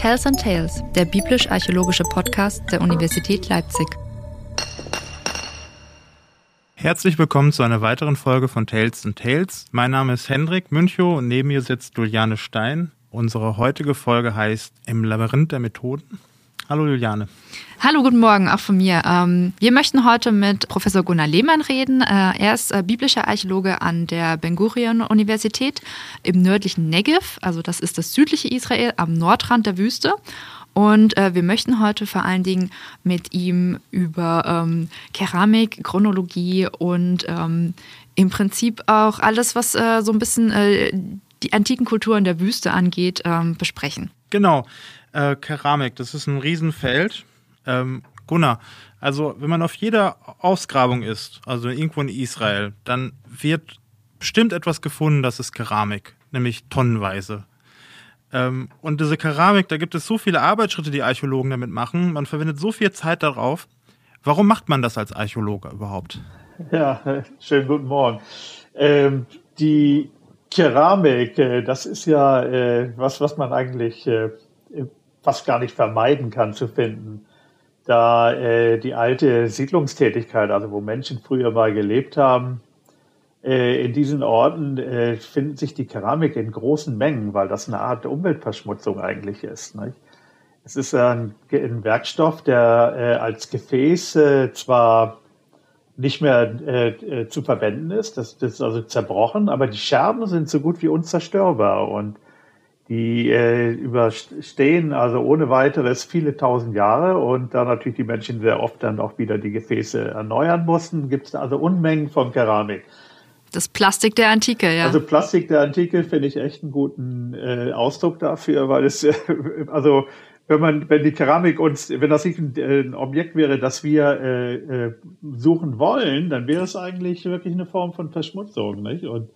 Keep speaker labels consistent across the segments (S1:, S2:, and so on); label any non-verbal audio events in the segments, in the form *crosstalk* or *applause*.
S1: Tales and Tales, der biblisch-archäologische Podcast der Universität Leipzig.
S2: Herzlich willkommen zu einer weiteren Folge von Tales and Tales. Mein Name ist Hendrik Münchow und neben mir sitzt Juliane Stein. Unsere heutige Folge heißt Im Labyrinth der Methoden. Hallo Juliane.
S1: Hallo, guten Morgen auch von mir. Ähm, wir möchten heute mit Professor Gunnar Lehmann reden. Äh, er ist äh, biblischer Archäologe an der Ben Gurion Universität im nördlichen Negev, also das ist das südliche Israel am Nordrand der Wüste. Und äh, wir möchten heute vor allen Dingen mit ihm über ähm, Keramik, Chronologie und ähm, im Prinzip auch alles, was äh, so ein bisschen äh, die antiken Kulturen der Wüste angeht, ähm, besprechen.
S2: Genau. Äh, Keramik, das ist ein Riesenfeld. Ähm, Gunnar, also wenn man auf jeder Ausgrabung ist, also irgendwo in Israel, dann wird bestimmt etwas gefunden, das ist Keramik, nämlich tonnenweise. Ähm, und diese Keramik, da gibt es so viele Arbeitsschritte, die Archäologen damit machen. Man verwendet so viel Zeit darauf. Warum macht man das als Archäologe überhaupt?
S3: Ja, *laughs* schönen guten Morgen. Ähm, die Keramik, äh, das ist ja äh, was, was man eigentlich äh, fast gar nicht vermeiden kann zu finden. Da äh, die alte Siedlungstätigkeit, also wo Menschen früher mal gelebt haben, äh, in diesen Orten äh, findet sich die Keramik in großen Mengen, weil das eine Art Umweltverschmutzung eigentlich ist. Nicht? Es ist ein, ein Werkstoff, der äh, als Gefäß äh, zwar nicht mehr äh, äh, zu verwenden ist, das, das ist also zerbrochen, aber die Scherben sind so gut wie unzerstörbar und die äh, überstehen also ohne weiteres viele tausend Jahre und da natürlich die Menschen sehr oft dann auch wieder die Gefäße erneuern mussten, gibt es also Unmengen von Keramik.
S1: Das Plastik der Antike, ja.
S3: Also Plastik der Antike finde ich echt einen guten äh, Ausdruck dafür, weil es äh, also wenn man, wenn die Keramik uns, wenn das nicht ein, äh, ein Objekt wäre, das wir äh, äh, suchen wollen, dann wäre es eigentlich wirklich eine Form von Verschmutzung, nicht? Und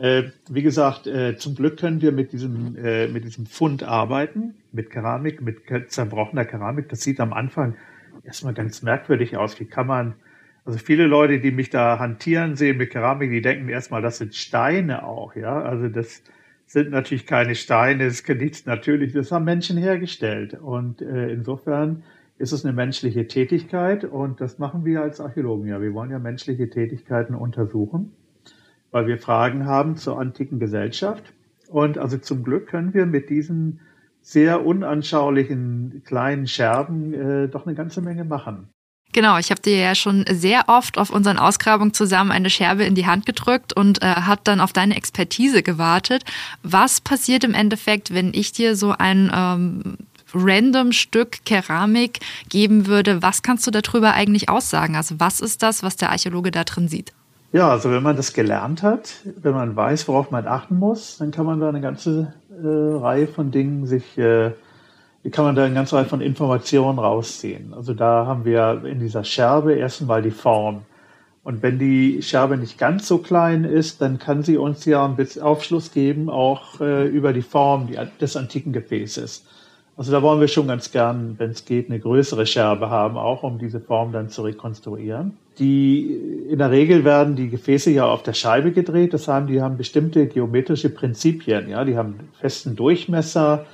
S3: äh, wie gesagt, äh, zum Glück können wir mit diesem, äh, mit diesem Fund arbeiten, mit Keramik, mit zerbrochener Keramik. Das sieht am Anfang erstmal ganz merkwürdig aus. Wie kann man, also viele Leute, die mich da hantieren sehen mit Keramik, die denken erstmal, das sind Steine auch, ja. Also das sind natürlich keine Steine, das ist nichts natürlich, das haben Menschen hergestellt. Und äh, insofern ist es eine menschliche Tätigkeit und das machen wir als Archäologen ja. Wir wollen ja menschliche Tätigkeiten untersuchen weil wir Fragen haben zur antiken Gesellschaft. Und also zum Glück können wir mit diesen sehr unanschaulichen kleinen Scherben äh, doch eine ganze Menge machen.
S1: Genau, ich habe dir ja schon sehr oft auf unseren Ausgrabungen zusammen eine Scherbe in die Hand gedrückt und äh, habe dann auf deine Expertise gewartet. Was passiert im Endeffekt, wenn ich dir so ein ähm, random Stück Keramik geben würde? Was kannst du darüber eigentlich aussagen? Also was ist das, was der Archäologe da drin sieht?
S3: Ja, also wenn man das gelernt hat, wenn man weiß, worauf man achten muss, dann kann man da eine ganze äh, Reihe von Dingen sich, äh, kann man da eine ganze Reihe von Informationen rausziehen. Also da haben wir in dieser Scherbe erst einmal die Form. Und wenn die Scherbe nicht ganz so klein ist, dann kann sie uns ja ein bisschen Aufschluss geben, auch äh, über die Form des antiken Gefäßes. Also da wollen wir schon ganz gern, wenn es geht, eine größere Scherbe haben, auch um diese Form dann zu rekonstruieren die in der Regel werden die Gefäße ja auf der Scheibe gedreht. Das haben, die haben bestimmte geometrische Prinzipien. Ja, die haben festen Durchmesser,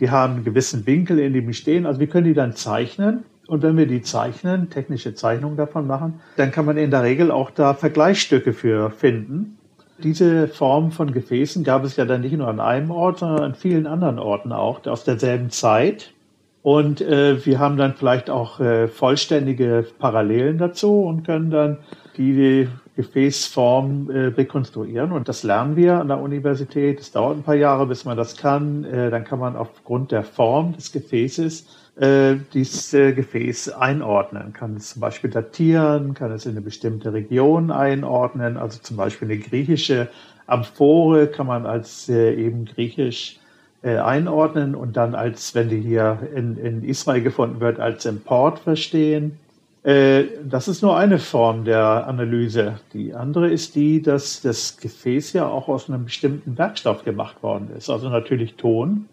S3: die haben einen gewissen Winkel, in dem die stehen. Also wir können die dann zeichnen. Und wenn wir die zeichnen, technische Zeichnungen davon machen, dann kann man in der Regel auch da Vergleichsstücke für finden. Diese Form von Gefäßen gab es ja dann nicht nur an einem Ort, sondern an vielen anderen Orten auch aus derselben Zeit. Und äh, wir haben dann vielleicht auch äh, vollständige Parallelen dazu und können dann die Gefäßform äh, rekonstruieren. Und das lernen wir an der Universität. Es dauert ein paar Jahre, bis man das kann. Äh, dann kann man aufgrund der Form des Gefäßes äh, dieses äh, Gefäß einordnen. Kann es zum Beispiel datieren, kann es in eine bestimmte Region einordnen. Also zum Beispiel eine griechische Amphore kann man als äh, eben griechisch äh, einordnen und dann als, wenn die hier in, in Israel gefunden wird, als Import verstehen. Äh, das ist nur eine Form der Analyse. Die andere ist die, dass das Gefäß ja auch aus einem bestimmten Werkstoff gemacht worden ist, also natürlich Ton.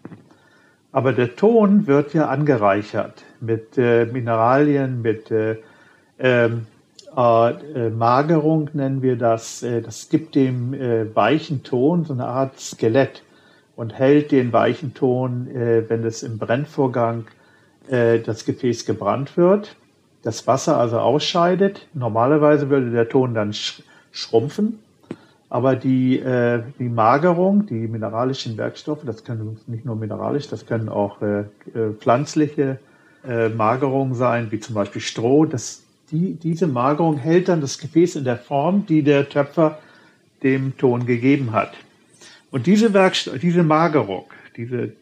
S3: Aber der Ton wird ja angereichert mit äh, Mineralien, mit äh, ähm, äh, Magerung nennen wir das. Äh, das gibt dem äh, weichen Ton so eine Art Skelett. Und hält den weichen Ton, äh, wenn es im Brennvorgang äh, das Gefäß gebrannt wird, das Wasser also ausscheidet. Normalerweise würde der Ton dann sch schrumpfen, aber die, äh, die Magerung, die mineralischen Werkstoffe, das können nicht nur mineralisch, das können auch äh, äh, pflanzliche äh, Magerungen sein, wie zum Beispiel Stroh. Das, die, diese Magerung hält dann das Gefäß in der Form, die der Töpfer dem Ton gegeben hat. Und diese, Werkstoff, diese Magerung, diese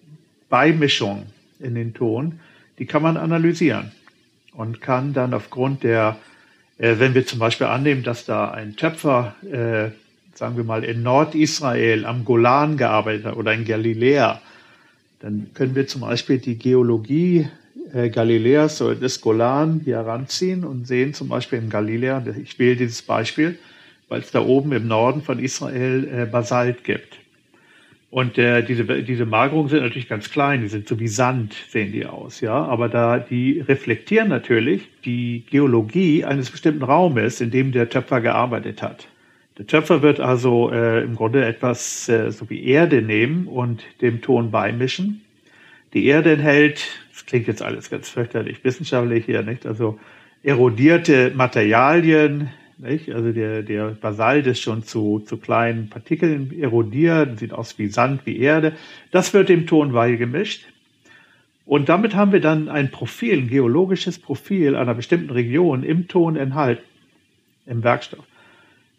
S3: Beimischung in den Ton, die kann man analysieren und kann dann aufgrund der, äh, wenn wir zum Beispiel annehmen, dass da ein Töpfer, äh, sagen wir mal, in Nordisrael am Golan gearbeitet hat oder in Galiläa, dann können wir zum Beispiel die Geologie äh, Galiläas oder des Golan hier heranziehen und sehen zum Beispiel in Galiläa, ich wähle dieses Beispiel, weil es da oben im Norden von Israel äh, Basalt gibt. Und äh, diese, diese Magerungen sind natürlich ganz klein, die sind so wie Sand, sehen die aus, ja. Aber da die reflektieren natürlich die Geologie eines bestimmten Raumes, in dem der Töpfer gearbeitet hat. Der Töpfer wird also äh, im Grunde etwas äh, so wie Erde nehmen und dem Ton beimischen. Die Erde enthält, das klingt jetzt alles ganz fürchterlich wissenschaftlich hier, nicht? Also erodierte Materialien, nicht? Also der, der Basalt ist schon zu, zu kleinen Partikeln erodiert, sieht aus wie Sand, wie Erde. Das wird dem Ton beigemischt. Und damit haben wir dann ein Profil, ein geologisches Profil einer bestimmten Region im Ton enthalten, im Werkstoff.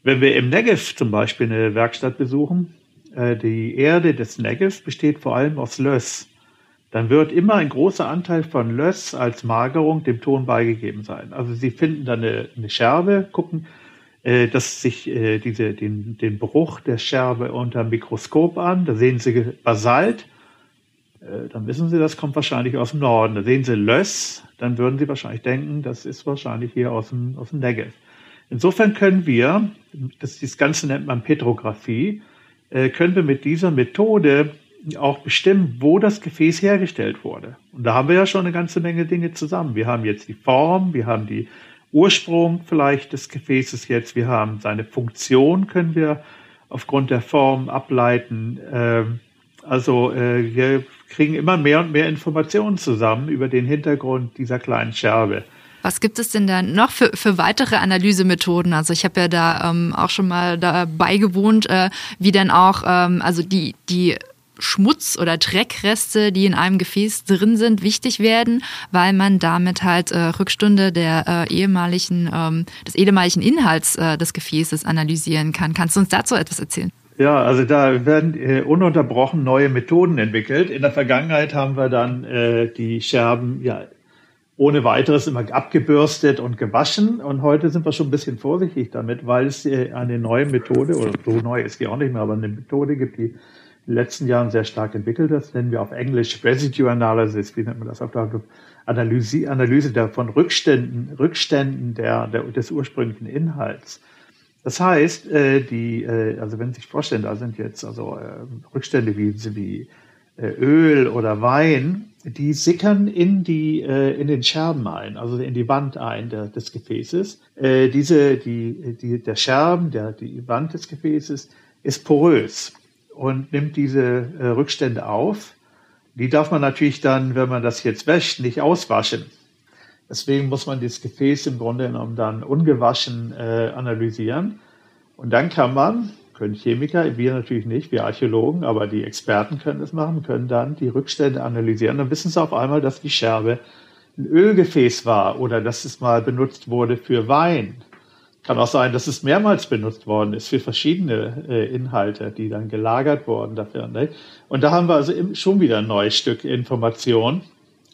S3: Wenn wir im Negev zum Beispiel eine Werkstatt besuchen, äh, die Erde des Negev besteht vor allem aus Löss dann wird immer ein großer Anteil von Löss als Magerung dem Ton beigegeben sein. Also Sie finden dann eine, eine Scherbe, gucken, äh, dass sich äh, diese, den, den Bruch der Scherbe unter dem Mikroskop an. Da sehen Sie Basalt. Äh, dann wissen Sie, das kommt wahrscheinlich aus dem Norden. Da sehen Sie Löss. Dann würden Sie wahrscheinlich denken, das ist wahrscheinlich hier aus dem, aus dem Negev. Insofern können wir, das, das Ganze nennt man Petrographie, äh, können wir mit dieser Methode auch bestimmen, wo das Gefäß hergestellt wurde. Und da haben wir ja schon eine ganze Menge Dinge zusammen. Wir haben jetzt die Form, wir haben die Ursprung vielleicht des Gefäßes jetzt, wir haben seine Funktion, können wir aufgrund der Form ableiten. Ähm, also äh, wir kriegen immer mehr und mehr Informationen zusammen über den Hintergrund dieser kleinen Scherbe.
S1: Was gibt es denn da noch für, für weitere Analysemethoden? Also ich habe ja da ähm, auch schon mal dabei gewohnt, äh, wie dann auch, ähm, also die, die Schmutz oder Dreckreste, die in einem Gefäß drin sind, wichtig werden, weil man damit halt äh, Rückstunde der äh, ehemaligen, ähm, des ehemaligen Inhalts äh, des Gefäßes analysieren kann. Kannst du uns dazu etwas erzählen?
S3: Ja, also da werden äh, ununterbrochen neue Methoden entwickelt. In der Vergangenheit haben wir dann äh, die Scherben ja ohne weiteres immer abgebürstet und gewaschen. Und heute sind wir schon ein bisschen vorsichtig damit, weil es äh, eine neue Methode, oder so neu ist die auch nicht mehr, aber eine Methode gibt, die in den letzten Jahren sehr stark entwickelt. Das nennen wir auf Englisch Residue Analysis, wie nennt man das auf Deutsch? Analyse, Analyse der, von Rückständen, Rückständen der, der, des ursprünglichen Inhalts. Das heißt, äh, die, äh, also wenn Sie sich vorstellen, da sind jetzt also äh, Rückstände wie, wie Öl oder Wein, die sickern in die in den Scherben ein, also in die Wand ein der, des Gefäßes. Diese die die der Scherben, der die Wand des Gefäßes ist porös und nimmt diese äh, Rückstände auf. Die darf man natürlich dann, wenn man das jetzt wäscht, nicht auswaschen. Deswegen muss man das Gefäß im Grunde genommen dann ungewaschen äh, analysieren. Und dann kann man, können Chemiker, wir natürlich nicht, wir Archäologen, aber die Experten können das machen, können dann die Rückstände analysieren. Dann wissen sie auf einmal, dass die Scherbe ein Ölgefäß war oder dass es mal benutzt wurde für Wein kann auch sein, dass es mehrmals benutzt worden ist für verschiedene äh, Inhalte, die dann gelagert wurden dafür. Ne? Und da haben wir also schon wieder ein neues Stück Information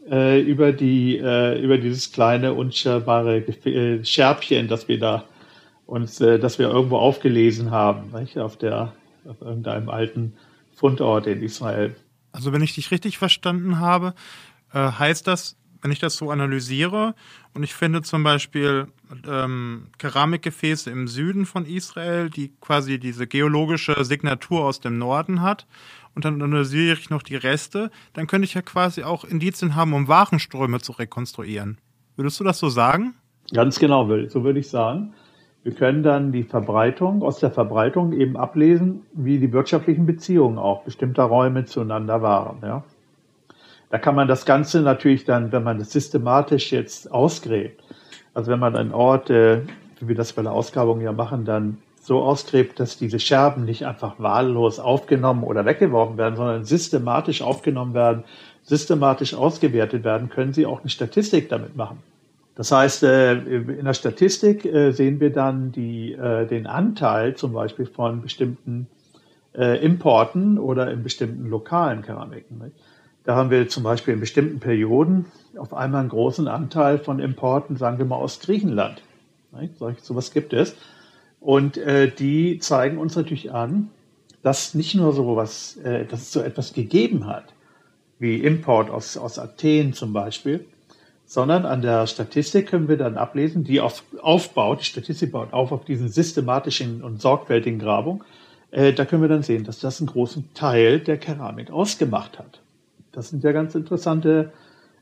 S3: äh, über die äh, über dieses kleine unscherbare äh, Scherbchen, das wir da uns, äh, das wir irgendwo aufgelesen haben, nicht? auf der auf irgendeinem alten Fundort in Israel.
S2: Also wenn ich dich richtig verstanden habe, äh, heißt das, wenn ich das so analysiere und ich finde zum Beispiel ähm, Keramikgefäße im Süden von Israel, die quasi diese geologische Signatur aus dem Norden hat, und dann analysiere ich noch die Reste, dann könnte ich ja quasi auch Indizien haben, um Warenströme zu rekonstruieren. Würdest du das so sagen?
S3: Ganz genau, so würde ich sagen. Wir können dann die Verbreitung, aus der Verbreitung eben ablesen, wie die wirtschaftlichen Beziehungen auch bestimmter Räume zueinander waren. Ja. Da kann man das Ganze natürlich dann, wenn man das systematisch jetzt ausgräbt, also wenn man einen Ort, äh, wie wir das bei der Ausgrabung ja machen, dann so ausgräbt, dass diese Scherben nicht einfach wahllos aufgenommen oder weggeworfen werden, sondern systematisch aufgenommen werden, systematisch ausgewertet werden, können Sie auch eine Statistik damit machen. Das heißt, äh, in der Statistik äh, sehen wir dann die, äh, den Anteil zum Beispiel von bestimmten Importen oder in bestimmten lokalen Keramiken. Da haben wir zum Beispiel in bestimmten Perioden auf einmal einen großen Anteil von Importen, sagen wir mal aus Griechenland. So was gibt es. Und die zeigen uns natürlich an, dass nicht nur so was, dass es so etwas gegeben hat, wie Import aus, aus Athen zum Beispiel, sondern an der Statistik können wir dann ablesen, die auf, aufbaut, die Statistik baut auf auf diesen systematischen und sorgfältigen Grabung. Äh, da können wir dann sehen, dass das einen großen Teil der Keramik ausgemacht hat. Das sind ja ganz interessante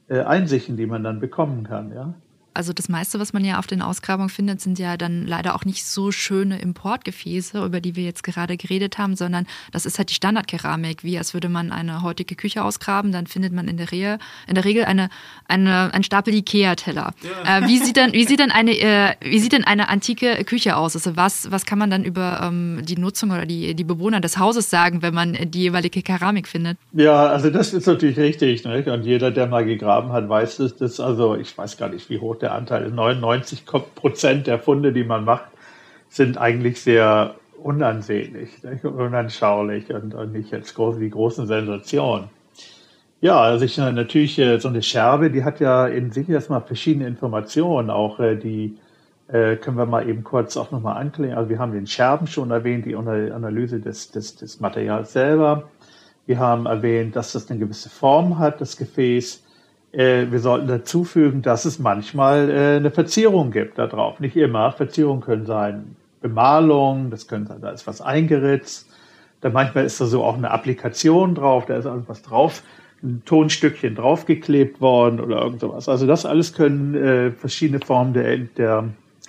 S3: äh, Einsichten, die man dann bekommen kann, ja.
S1: Also das meiste, was man ja auf den Ausgrabungen findet, sind ja dann leider auch nicht so schöne Importgefäße, über die wir jetzt gerade geredet haben, sondern das ist halt die Standardkeramik, wie als würde man eine heutige Küche ausgraben, dann findet man in der, Re in der Regel eine, eine, ein Stapel Ikea-Teller. Ja. Äh, wie, sieht denn, wie, sieht denn eine, äh, wie sieht denn eine antike Küche aus? Also was, was kann man dann über ähm, die Nutzung oder die, die Bewohner des Hauses sagen, wenn man die jeweilige Keramik findet?
S3: Ja, also das ist natürlich richtig. Ne? Und jeder, der mal gegraben hat, weiß, dass das, also ich weiß gar nicht, wie hoch der der Anteil. 99 Prozent der Funde, die man macht, sind eigentlich sehr unansehnlich, nicht? unanschaulich und, und nicht jetzt groß, die großen Sensationen. Ja, also ich natürlich äh, so eine Scherbe, die hat ja in sich erstmal verschiedene Informationen, auch äh, die äh, können wir mal eben kurz auch nochmal anklären. Also wir haben den Scherben schon erwähnt, die Analyse des, des, des Materials selber. Wir haben erwähnt, dass das eine gewisse Form hat, das Gefäß. Äh, wir sollten dazu fügen, dass es manchmal äh, eine Verzierung gibt da drauf. Nicht immer. Verzierungen können sein Bemalung, das könnte sein, da ist was eingeritzt. Dann manchmal ist da so auch eine Applikation drauf, da ist also was drauf, ein Tonstückchen draufgeklebt worden oder irgend sowas. Also das alles können äh, verschiedene Formen der, der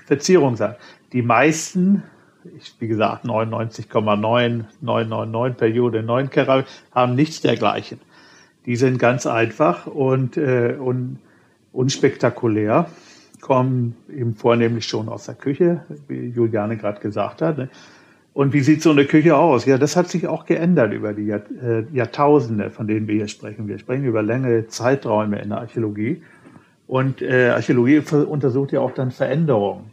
S3: Verzierung sein. Die meisten, ich, wie gesagt, 99,9999 Periode 9 Keramik, haben nichts dergleichen. Die sind ganz einfach und, äh, und unspektakulär, kommen eben vornehmlich schon aus der Küche, wie Juliane gerade gesagt hat. Ne? Und wie sieht so eine Küche aus? Ja, das hat sich auch geändert über die Jahr, äh, Jahrtausende, von denen wir hier sprechen. Wir sprechen über längere Zeiträume in der Archäologie. Und äh, Archäologie untersucht ja auch dann Veränderungen.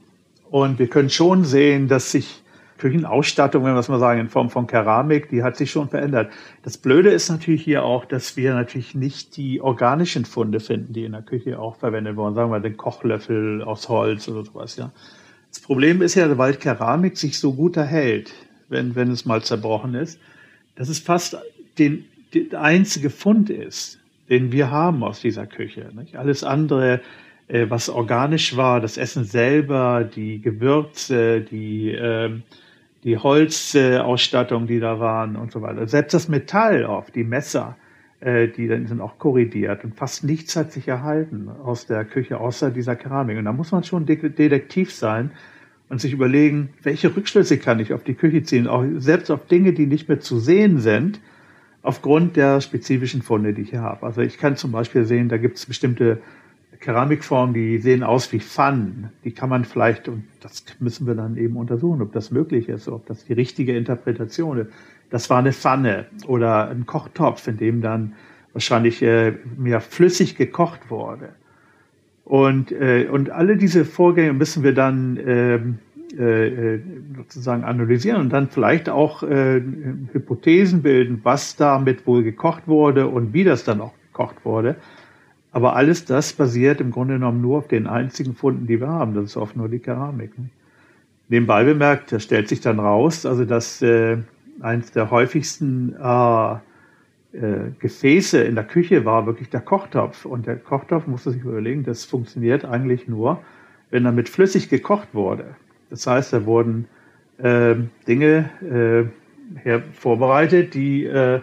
S3: Und wir können schon sehen, dass sich Küchenausstattung, wenn wir es mal sagen, in Form von Keramik, die hat sich schon verändert. Das Blöde ist natürlich hier auch, dass wir natürlich nicht die organischen Funde finden, die in der Küche auch verwendet wurden. Sagen wir den Kochlöffel aus Holz oder sowas, ja. Das Problem ist ja, weil Keramik sich so gut erhält, wenn, wenn es mal zerbrochen ist, dass es fast den, der einzige Fund ist, den wir haben aus dieser Küche. Nicht? Alles andere, äh, was organisch war, das Essen selber, die Gewürze, die, äh, die Holzausstattung, die da waren und so weiter. Selbst das Metall auf, die Messer, äh, die sind auch korrigiert und fast nichts hat sich erhalten aus der Küche, außer dieser Keramik. Und da muss man schon Detektiv sein und sich überlegen, welche Rückschlüsse kann ich auf die Küche ziehen, auch selbst auf Dinge, die nicht mehr zu sehen sind, aufgrund der spezifischen Funde, die ich hier habe. Also ich kann zum Beispiel sehen, da gibt es bestimmte Keramikformen, die sehen aus wie Pfannen. Die kann man vielleicht, und das müssen wir dann eben untersuchen, ob das möglich ist, ob das die richtige Interpretation ist. Das war eine Pfanne oder ein Kochtopf, in dem dann wahrscheinlich äh, mehr flüssig gekocht wurde. Und, äh, und alle diese Vorgänge müssen wir dann ähm, äh, sozusagen analysieren und dann vielleicht auch äh, Hypothesen bilden, was damit wohl gekocht wurde und wie das dann auch gekocht wurde. Aber alles das basiert im Grunde genommen nur auf den einzigen Funden, die wir haben. Das ist oft nur die Keramik. Ne? Nebenbei bemerkt, das stellt sich dann raus, also dass äh, eins der häufigsten äh, äh, Gefäße in der Küche war wirklich der Kochtopf. Und der Kochtopf, musste sich überlegen, das funktioniert eigentlich nur, wenn damit flüssig gekocht wurde. Das heißt, da wurden äh, Dinge äh, her vorbereitet, die äh,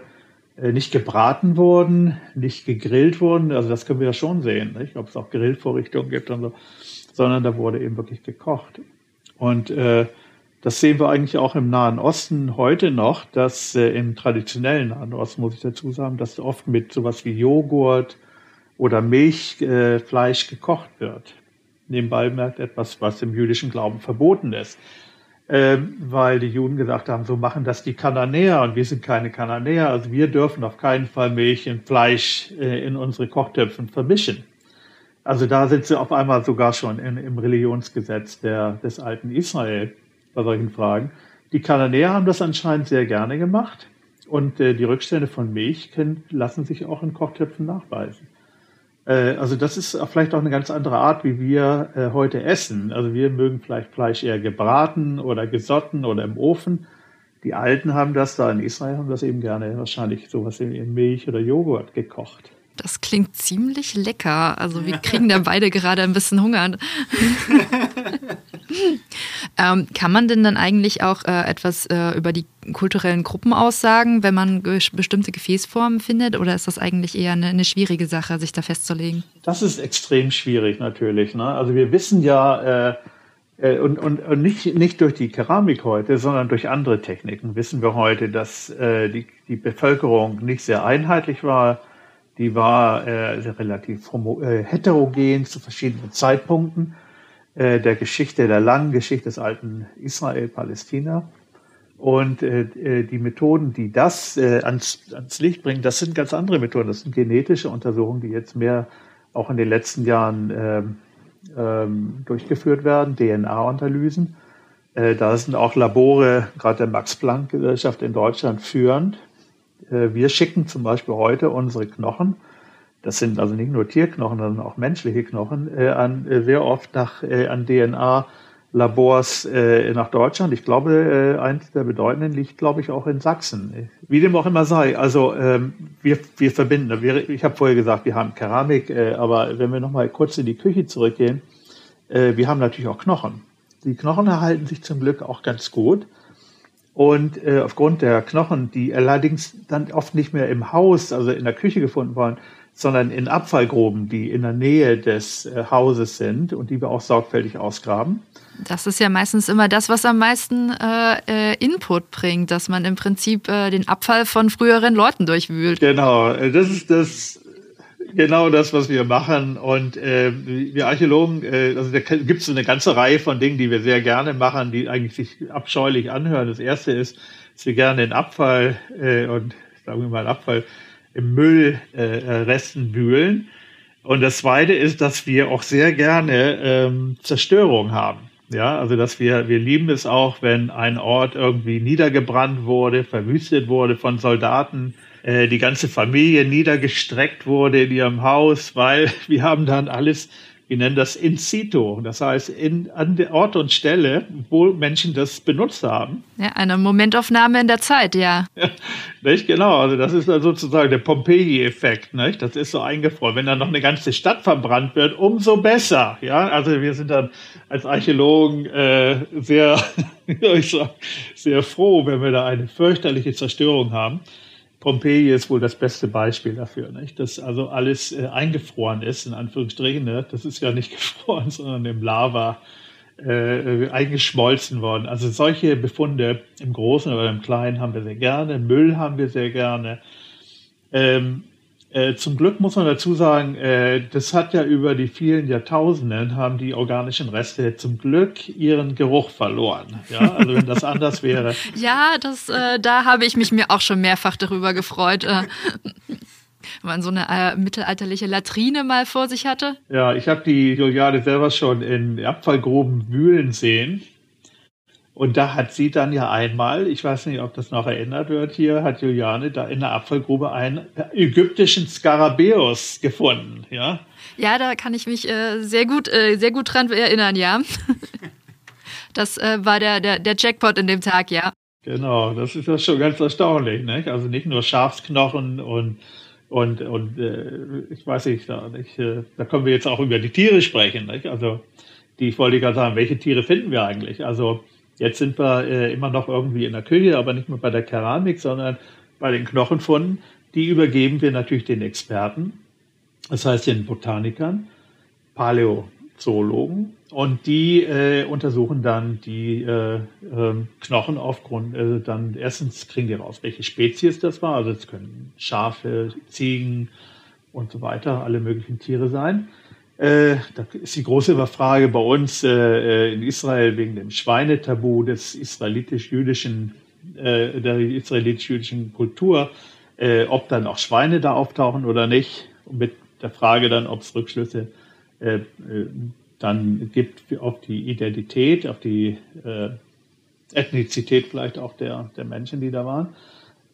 S3: nicht gebraten wurden, nicht gegrillt wurden. Also das können wir ja schon sehen, nicht? ob es auch Grillvorrichtungen gibt und so, sondern da wurde eben wirklich gekocht. Und äh, das sehen wir eigentlich auch im Nahen Osten heute noch, dass äh, im traditionellen Nahen Osten, muss ich dazu sagen, dass oft mit sowas wie Joghurt oder Milchfleisch äh, gekocht wird. Nebenbei merkt etwas, was im jüdischen Glauben verboten ist. Ähm, weil die Juden gesagt haben, so machen das die Kananäer und wir sind keine Kananäer, also wir dürfen auf keinen Fall Milch und Fleisch äh, in unsere Kochtöpfen vermischen. Also da sind sie auf einmal sogar schon in, im Religionsgesetz der, des alten Israel bei solchen Fragen. Die Kananäer haben das anscheinend sehr gerne gemacht und äh, die Rückstände von Milch können, lassen sich auch in Kochtöpfen nachweisen. Äh, also das ist vielleicht auch eine ganz andere Art, wie wir äh, heute essen. Also wir mögen vielleicht Fleisch eher gebraten oder gesotten oder im Ofen. Die Alten haben das da in Israel haben das eben gerne wahrscheinlich sowas in Milch oder Joghurt gekocht.
S1: Das klingt ziemlich lecker. Also wir kriegen da beide gerade ein bisschen Hunger. *laughs* ähm, kann man denn dann eigentlich auch äh, etwas äh, über die kulturellen Gruppen aussagen, wenn man ge bestimmte Gefäßformen findet? Oder ist das eigentlich eher eine, eine, schwierige Sache, sich da festzulegen?
S3: Das ist extrem schwierig natürlich. Ne? Also wir wissen ja, äh, äh und, und, und nicht, nicht durch die Keramik heute, sondern durch andere Techniken wissen wir heute, dass äh, die, die Bevölkerung nicht sehr einheitlich war die war äh, relativ äh, heterogen zu verschiedenen Zeitpunkten äh, der Geschichte, der langen Geschichte des alten Israel-Palästina. Und äh, äh, die Methoden, die das äh, ans, ans Licht bringen, das sind ganz andere Methoden. Das sind genetische Untersuchungen, die jetzt mehr auch in den letzten Jahren ähm, ähm, durchgeführt werden, DNA-Analysen. Äh, da sind auch Labore, gerade der Max-Planck-Gesellschaft in Deutschland führend. Äh, wir schicken zum Beispiel heute unsere Knochen, das sind also nicht nur Tierknochen, sondern auch menschliche Knochen, äh, an, äh, sehr oft nach, an DNA Labors nach Deutschland. Ich glaube, eins der bedeutenden liegt, glaube ich, auch in Sachsen. Wie dem auch immer sei. Also ähm, wir, wir verbinden, wir, ich habe vorher gesagt, wir haben Keramik, aber wenn wir nochmal kurz in die Küche zurückgehen, wir haben natürlich auch Knochen. Die Knochen erhalten sich zum Glück auch ganz gut. Und äh, aufgrund der Knochen, die allerdings dann oft nicht mehr im Haus, also in der Küche gefunden waren, sondern in Abfallgruben, die in der Nähe des äh, Hauses sind und die wir auch sorgfältig ausgraben.
S1: Das ist ja meistens immer das, was am meisten äh, äh Input bringt, dass man im Prinzip äh, den Abfall von früheren Leuten durchwühlt.
S3: Genau, äh, das ist das genau das, was wir machen. Und äh, wir Archäologen, äh, also da gibt es eine ganze Reihe von Dingen, die wir sehr gerne machen, die eigentlich sich abscheulich anhören. Das erste ist, dass wir gerne den Abfall äh, und sagen wir mal Abfall im Müll äh, Resten wühlen. Und das zweite ist, dass wir auch sehr gerne ähm, Zerstörung haben. Ja, also dass wir, wir lieben es auch, wenn ein Ort irgendwie niedergebrannt wurde, verwüstet wurde von Soldaten, äh, die ganze Familie niedergestreckt wurde in ihrem Haus, weil *laughs* wir haben dann alles, wir nennen das in situ, das heißt in, an der Ort und Stelle, wo Menschen das benutzt haben.
S1: Ja, eine Momentaufnahme in der Zeit, ja. ja
S3: nicht genau, also das ist dann sozusagen der Pompeji-Effekt, nicht? Das ist so eingefroren. Wenn dann noch eine ganze Stadt verbrannt wird, umso besser, ja. Also wir sind dann als Archäologen äh, sehr, *laughs* ich sag, sehr froh, wenn wir da eine fürchterliche Zerstörung haben. Pompeji ist wohl das beste Beispiel dafür, nicht? dass also alles äh, eingefroren ist, in Anführungsstrichen. Ne? Das ist ja nicht *laughs* gefroren, sondern im Lava äh, eingeschmolzen worden. Also solche Befunde im Großen oder im Kleinen haben wir sehr gerne. Müll haben wir sehr gerne. Ähm, äh, zum Glück muss man dazu sagen, äh, das hat ja über die vielen Jahrtausenden haben die organischen Reste zum Glück ihren Geruch verloren. Ja, also wenn das anders *laughs* wäre.
S1: ja, das, äh, da habe ich mich mir auch schon mehrfach darüber gefreut. Äh, wenn man so eine äh, mittelalterliche Latrine mal vor sich hatte.
S3: Ja, ich habe die Juliane selber schon in Abfallgruben wühlen sehen. Und da hat sie dann ja einmal, ich weiß nicht, ob das noch erinnert wird hier, hat Juliane da in der Abfallgrube einen ägyptischen Skarabäus gefunden, ja?
S1: Ja, da kann ich mich äh, sehr gut, äh, sehr gut dran erinnern, ja. *laughs* Das äh, war der, der, der Jackpot in dem Tag, ja.
S3: Genau, das ist ja schon ganz erstaunlich, nicht? Also nicht nur Schafsknochen und und und äh, ich weiß nicht, da, nicht, äh, da können wir jetzt auch über die Tiere sprechen, nicht? Also die ich wollte gerade sagen, welche Tiere finden wir eigentlich? Also Jetzt sind wir äh, immer noch irgendwie in der Küche, aber nicht mehr bei der Keramik, sondern bei den Knochenfunden. Die übergeben wir natürlich den Experten, das heißt den Botanikern, Paleo, Zoologen und die äh, untersuchen dann die äh, äh, Knochen aufgrund, äh, dann erstens kriegen die raus, welche Spezies das war. Also es können Schafe, Ziegen und so weiter, alle möglichen Tiere sein. Äh, da ist die große Frage bei uns äh, in Israel wegen dem Schweinetabu des israelitisch-jüdischen, äh, der israelitisch-jüdischen Kultur, äh, ob dann auch Schweine da auftauchen oder nicht. Und mit der Frage dann, ob es Rückschlüsse äh, äh, dann gibt auf die Identität, auf die äh, Ethnizität vielleicht auch der, der Menschen, die da waren.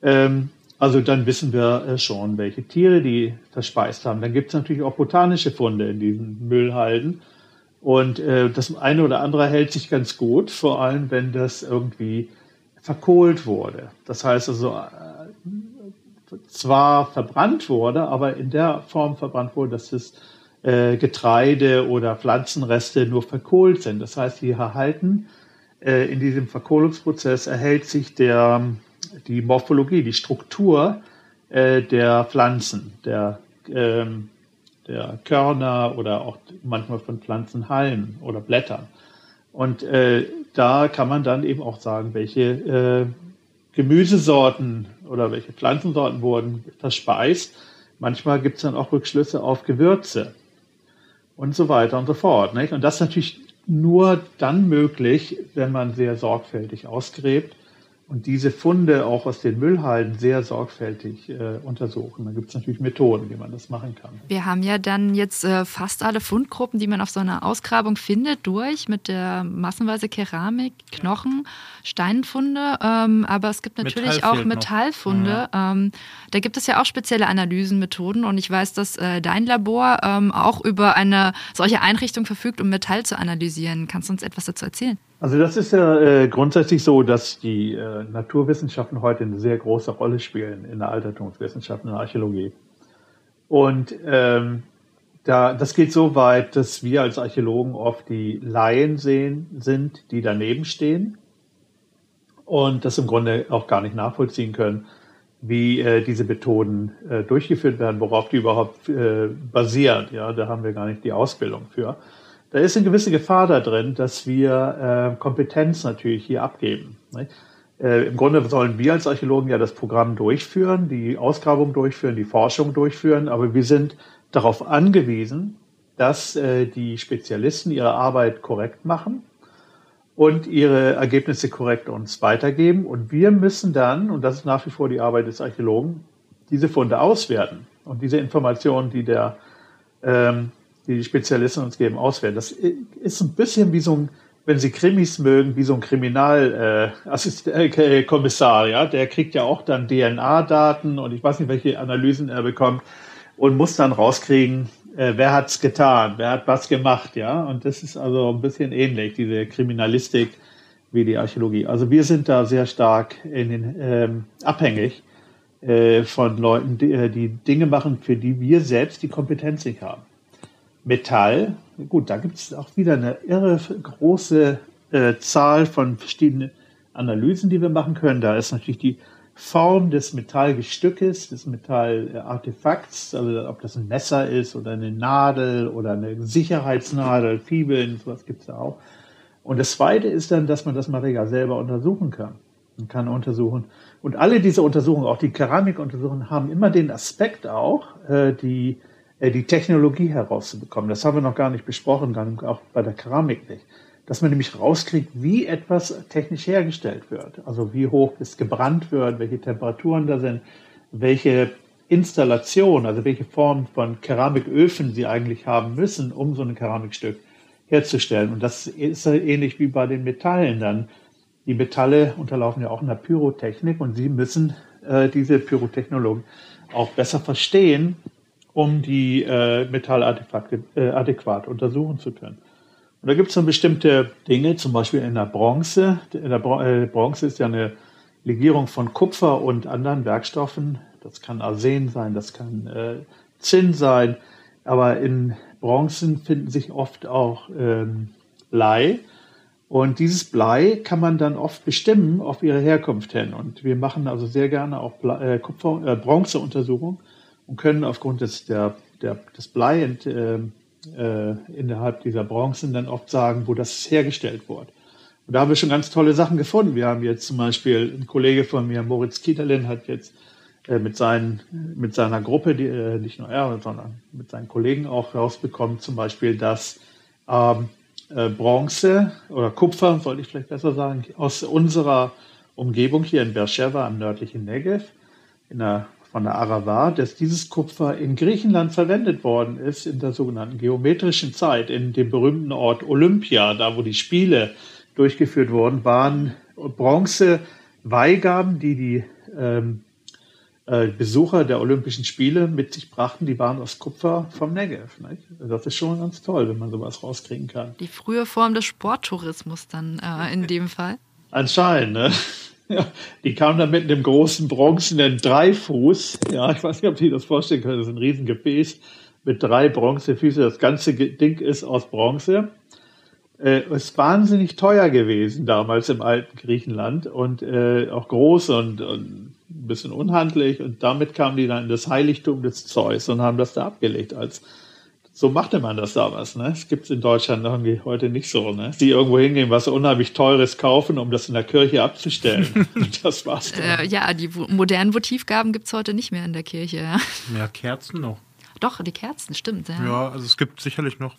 S3: Ähm, also dann wissen wir äh, schon, welche Tiere die verspeist haben. Dann gibt es natürlich auch botanische Funde in diesen Müllhalden. Und äh, das eine oder andere hält sich ganz gut, vor allem wenn das irgendwie verkohlt wurde. Das heißt also, äh, zwar verbrannt wurde, aber in der Form verbrannt wurde, dass es äh, Getreide oder Pflanzenreste nur verkohlt sind. Das heißt, die erhalten äh, in diesem Verkohlungsprozess erhält sich der, die Morphologie, die Struktur äh, der Pflanzen, der, ähm, der Körner oder auch manchmal von Pflanzenhalmen oder Blättern. Und äh, da kann man dann eben auch sagen, welche äh, Gemüsesorten oder welche Pflanzensorten wurden verspeist. Manchmal gibt es dann auch Rückschlüsse auf Gewürze und so weiter und so fort. Nicht? Und das ist natürlich nur dann möglich, wenn man sehr sorgfältig ausgräbt und diese Funde auch aus den Müllhalden sehr sorgfältig äh, untersuchen. Da gibt es natürlich Methoden, wie man das machen kann.
S1: Wir haben ja dann jetzt äh, fast alle Fundgruppen, die man auf so einer Ausgrabung findet, durch mit der massenweise Keramik, Knochen, Steinfunde. Ähm, aber es gibt natürlich Metall auch Metallfunde. Ja. Ähm, da gibt es ja auch spezielle Analysenmethoden und ich weiß, dass äh, dein Labor ähm, auch über eine solche Einrichtung verfügt, um Metall zu analysieren. Kannst du uns etwas dazu erzählen?
S3: Also das ist ja äh, grundsätzlich so, dass die äh, Naturwissenschaften heute eine sehr große Rolle spielen in der Altertumswissenschaft, in der Archäologie. Und ähm, da, das geht so weit, dass wir als Archäologen oft die Laien sehen, sind, die daneben stehen und das im Grunde auch gar nicht nachvollziehen können, wie äh, diese Methoden äh, durchgeführt werden, worauf die überhaupt äh, basieren. Ja, da haben wir gar nicht die Ausbildung für da ist eine gewisse Gefahr da drin, dass wir äh, Kompetenz natürlich hier abgeben. Ne? Äh, Im Grunde sollen wir als Archäologen ja das Programm durchführen, die Ausgrabung durchführen, die Forschung durchführen, aber wir sind darauf angewiesen, dass äh, die Spezialisten ihre Arbeit korrekt machen und ihre Ergebnisse korrekt uns weitergeben. Und wir müssen dann, und das ist nach wie vor die Arbeit des Archäologen, diese Funde auswerten und diese Informationen, die der ähm, die die Spezialisten uns geben, auswerten. Das ist ein bisschen wie so ein, wenn Sie Krimis mögen, wie so ein Kriminalkommissar, äh, äh, ja, der kriegt ja auch dann DNA-Daten und ich weiß nicht, welche Analysen er bekommt und muss dann rauskriegen, äh, wer hat's getan, wer hat was gemacht, ja. Und das ist also ein bisschen ähnlich, diese Kriminalistik wie die Archäologie. Also wir sind da sehr stark in den, ähm, abhängig äh, von Leuten, die, äh, die Dinge machen, für die wir selbst die Kompetenz nicht haben. Metall, gut, da gibt es auch wieder eine irre große äh, Zahl von verschiedenen Analysen, die wir machen können. Da ist natürlich die Form des Metallgestückes, des Metallartefakts, also ob das ein Messer ist oder eine Nadel oder eine Sicherheitsnadel, Fibeln, sowas gibt es da auch. Und das Zweite ist dann, dass man das Material selber untersuchen kann. Man kann untersuchen. Und alle diese Untersuchungen, auch die Keramikuntersuchungen, haben immer den Aspekt auch, äh, die die Technologie herauszubekommen. Das haben wir noch gar nicht besprochen, auch bei der Keramik nicht. Dass man nämlich rauskriegt, wie etwas technisch hergestellt wird. Also wie hoch es gebrannt wird, welche Temperaturen da sind, welche Installation, also welche Form von Keramiköfen sie eigentlich haben müssen, um so ein Keramikstück herzustellen. Und das ist ähnlich wie bei den Metallen dann. Die Metalle unterlaufen ja auch einer Pyrotechnik und sie müssen äh, diese Pyrotechnologen auch besser verstehen, um die äh, Metallartefakte äh, adäquat untersuchen zu können. Und da gibt es dann bestimmte Dinge, zum Beispiel in der Bronze. In der äh, Bronze ist ja eine Legierung von Kupfer und anderen Werkstoffen. Das kann Arsen sein, das kann äh, Zinn sein. Aber in Bronzen finden sich oft auch ähm, Blei. Und dieses Blei kann man dann oft bestimmen auf ihre Herkunft hin. Und wir machen also sehr gerne auch Blei, äh, Kupfer, äh, Bronzeuntersuchungen und können aufgrund des, der, der, des Blei, äh, äh, innerhalb dieser Bronzen dann oft sagen, wo das hergestellt wurde. Und da haben wir schon ganz tolle Sachen gefunden. Wir haben jetzt zum Beispiel, ein Kollege von mir, Moritz Kieterlin, hat jetzt äh, mit, seinen, mit seiner Gruppe, die, äh, nicht nur er, sondern mit seinen Kollegen auch rausbekommen, zum Beispiel, dass ähm, äh, Bronze oder Kupfer, sollte ich vielleicht besser sagen, aus unserer Umgebung hier in Beersheba am nördlichen Negev, in der, von der Arava, dass dieses Kupfer in Griechenland verwendet worden ist in der sogenannten geometrischen Zeit, in dem berühmten Ort Olympia, da wo die Spiele durchgeführt wurden, waren Bronze-Weihgaben, die die ähm, äh, Besucher der Olympischen Spiele mit sich brachten, die waren aus Kupfer vom Negev. Nicht? Das ist schon ganz toll, wenn man sowas rauskriegen kann.
S1: Die frühe Form des Sporttourismus dann äh, in dem Fall.
S3: Anscheinend, ne? Die kamen dann mit einem großen bronzenen Dreifuß. Ja, ich weiß nicht, ob Sie das vorstellen können. Das ist ein Riesengefäß mit drei Bronzefüßen. Das ganze Ding ist aus Bronze. Äh, ist wahnsinnig teuer gewesen damals im alten Griechenland und äh, auch groß und, und ein bisschen unhandlich und damit kamen die dann in das Heiligtum des Zeus und haben das da abgelegt als so machte man das damals, ne? Das gibt es in Deutschland irgendwie heute nicht so, ne? Die irgendwo hingehen, was unheimlich teures kaufen, um das in der Kirche abzustellen. *laughs* das war's
S1: dann. Äh, ja, die modernen Votivgaben gibt es heute nicht mehr in der Kirche. Ja.
S2: ja, Kerzen noch.
S1: Doch, die Kerzen, stimmt. Ja.
S2: ja, also es gibt sicherlich noch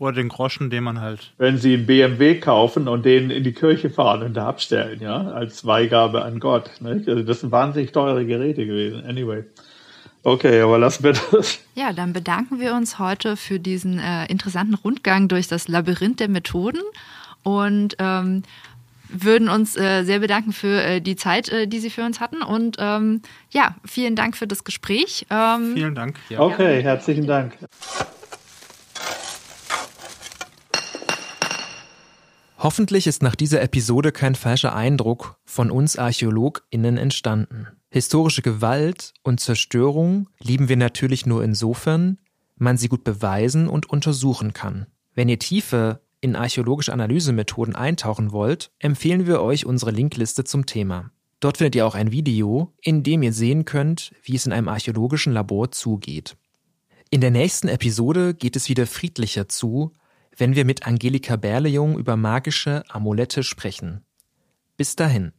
S2: oder den Groschen, den man halt.
S3: Wenn Sie einen BMW kaufen und den in die Kirche fahren und da abstellen, ja, als Weihgabe an Gott. Nicht? Also das sind wahnsinnig teure Geräte gewesen. Anyway. Okay, aber lassen wir das.
S1: Ja, dann bedanken wir uns heute für diesen äh, interessanten Rundgang durch das Labyrinth der Methoden und ähm, würden uns äh, sehr bedanken für äh, die Zeit, äh, die Sie für uns hatten. Und ähm, ja, vielen Dank für das Gespräch.
S2: Ähm, vielen Dank.
S3: Ja. Okay, herzlichen Dank.
S4: Hoffentlich ist nach dieser Episode kein falscher Eindruck von uns ArchäologInnen entstanden. Historische Gewalt und Zerstörung lieben wir natürlich nur insofern, man sie gut beweisen und untersuchen kann. Wenn ihr tiefer in archäologische Analysemethoden eintauchen wollt, empfehlen wir euch unsere Linkliste zum Thema. Dort findet ihr auch ein Video, in dem ihr sehen könnt, wie es in einem archäologischen Labor zugeht. In der nächsten Episode geht es wieder friedlicher zu wenn wir mit Angelika Berlejung über magische Amulette sprechen. Bis dahin.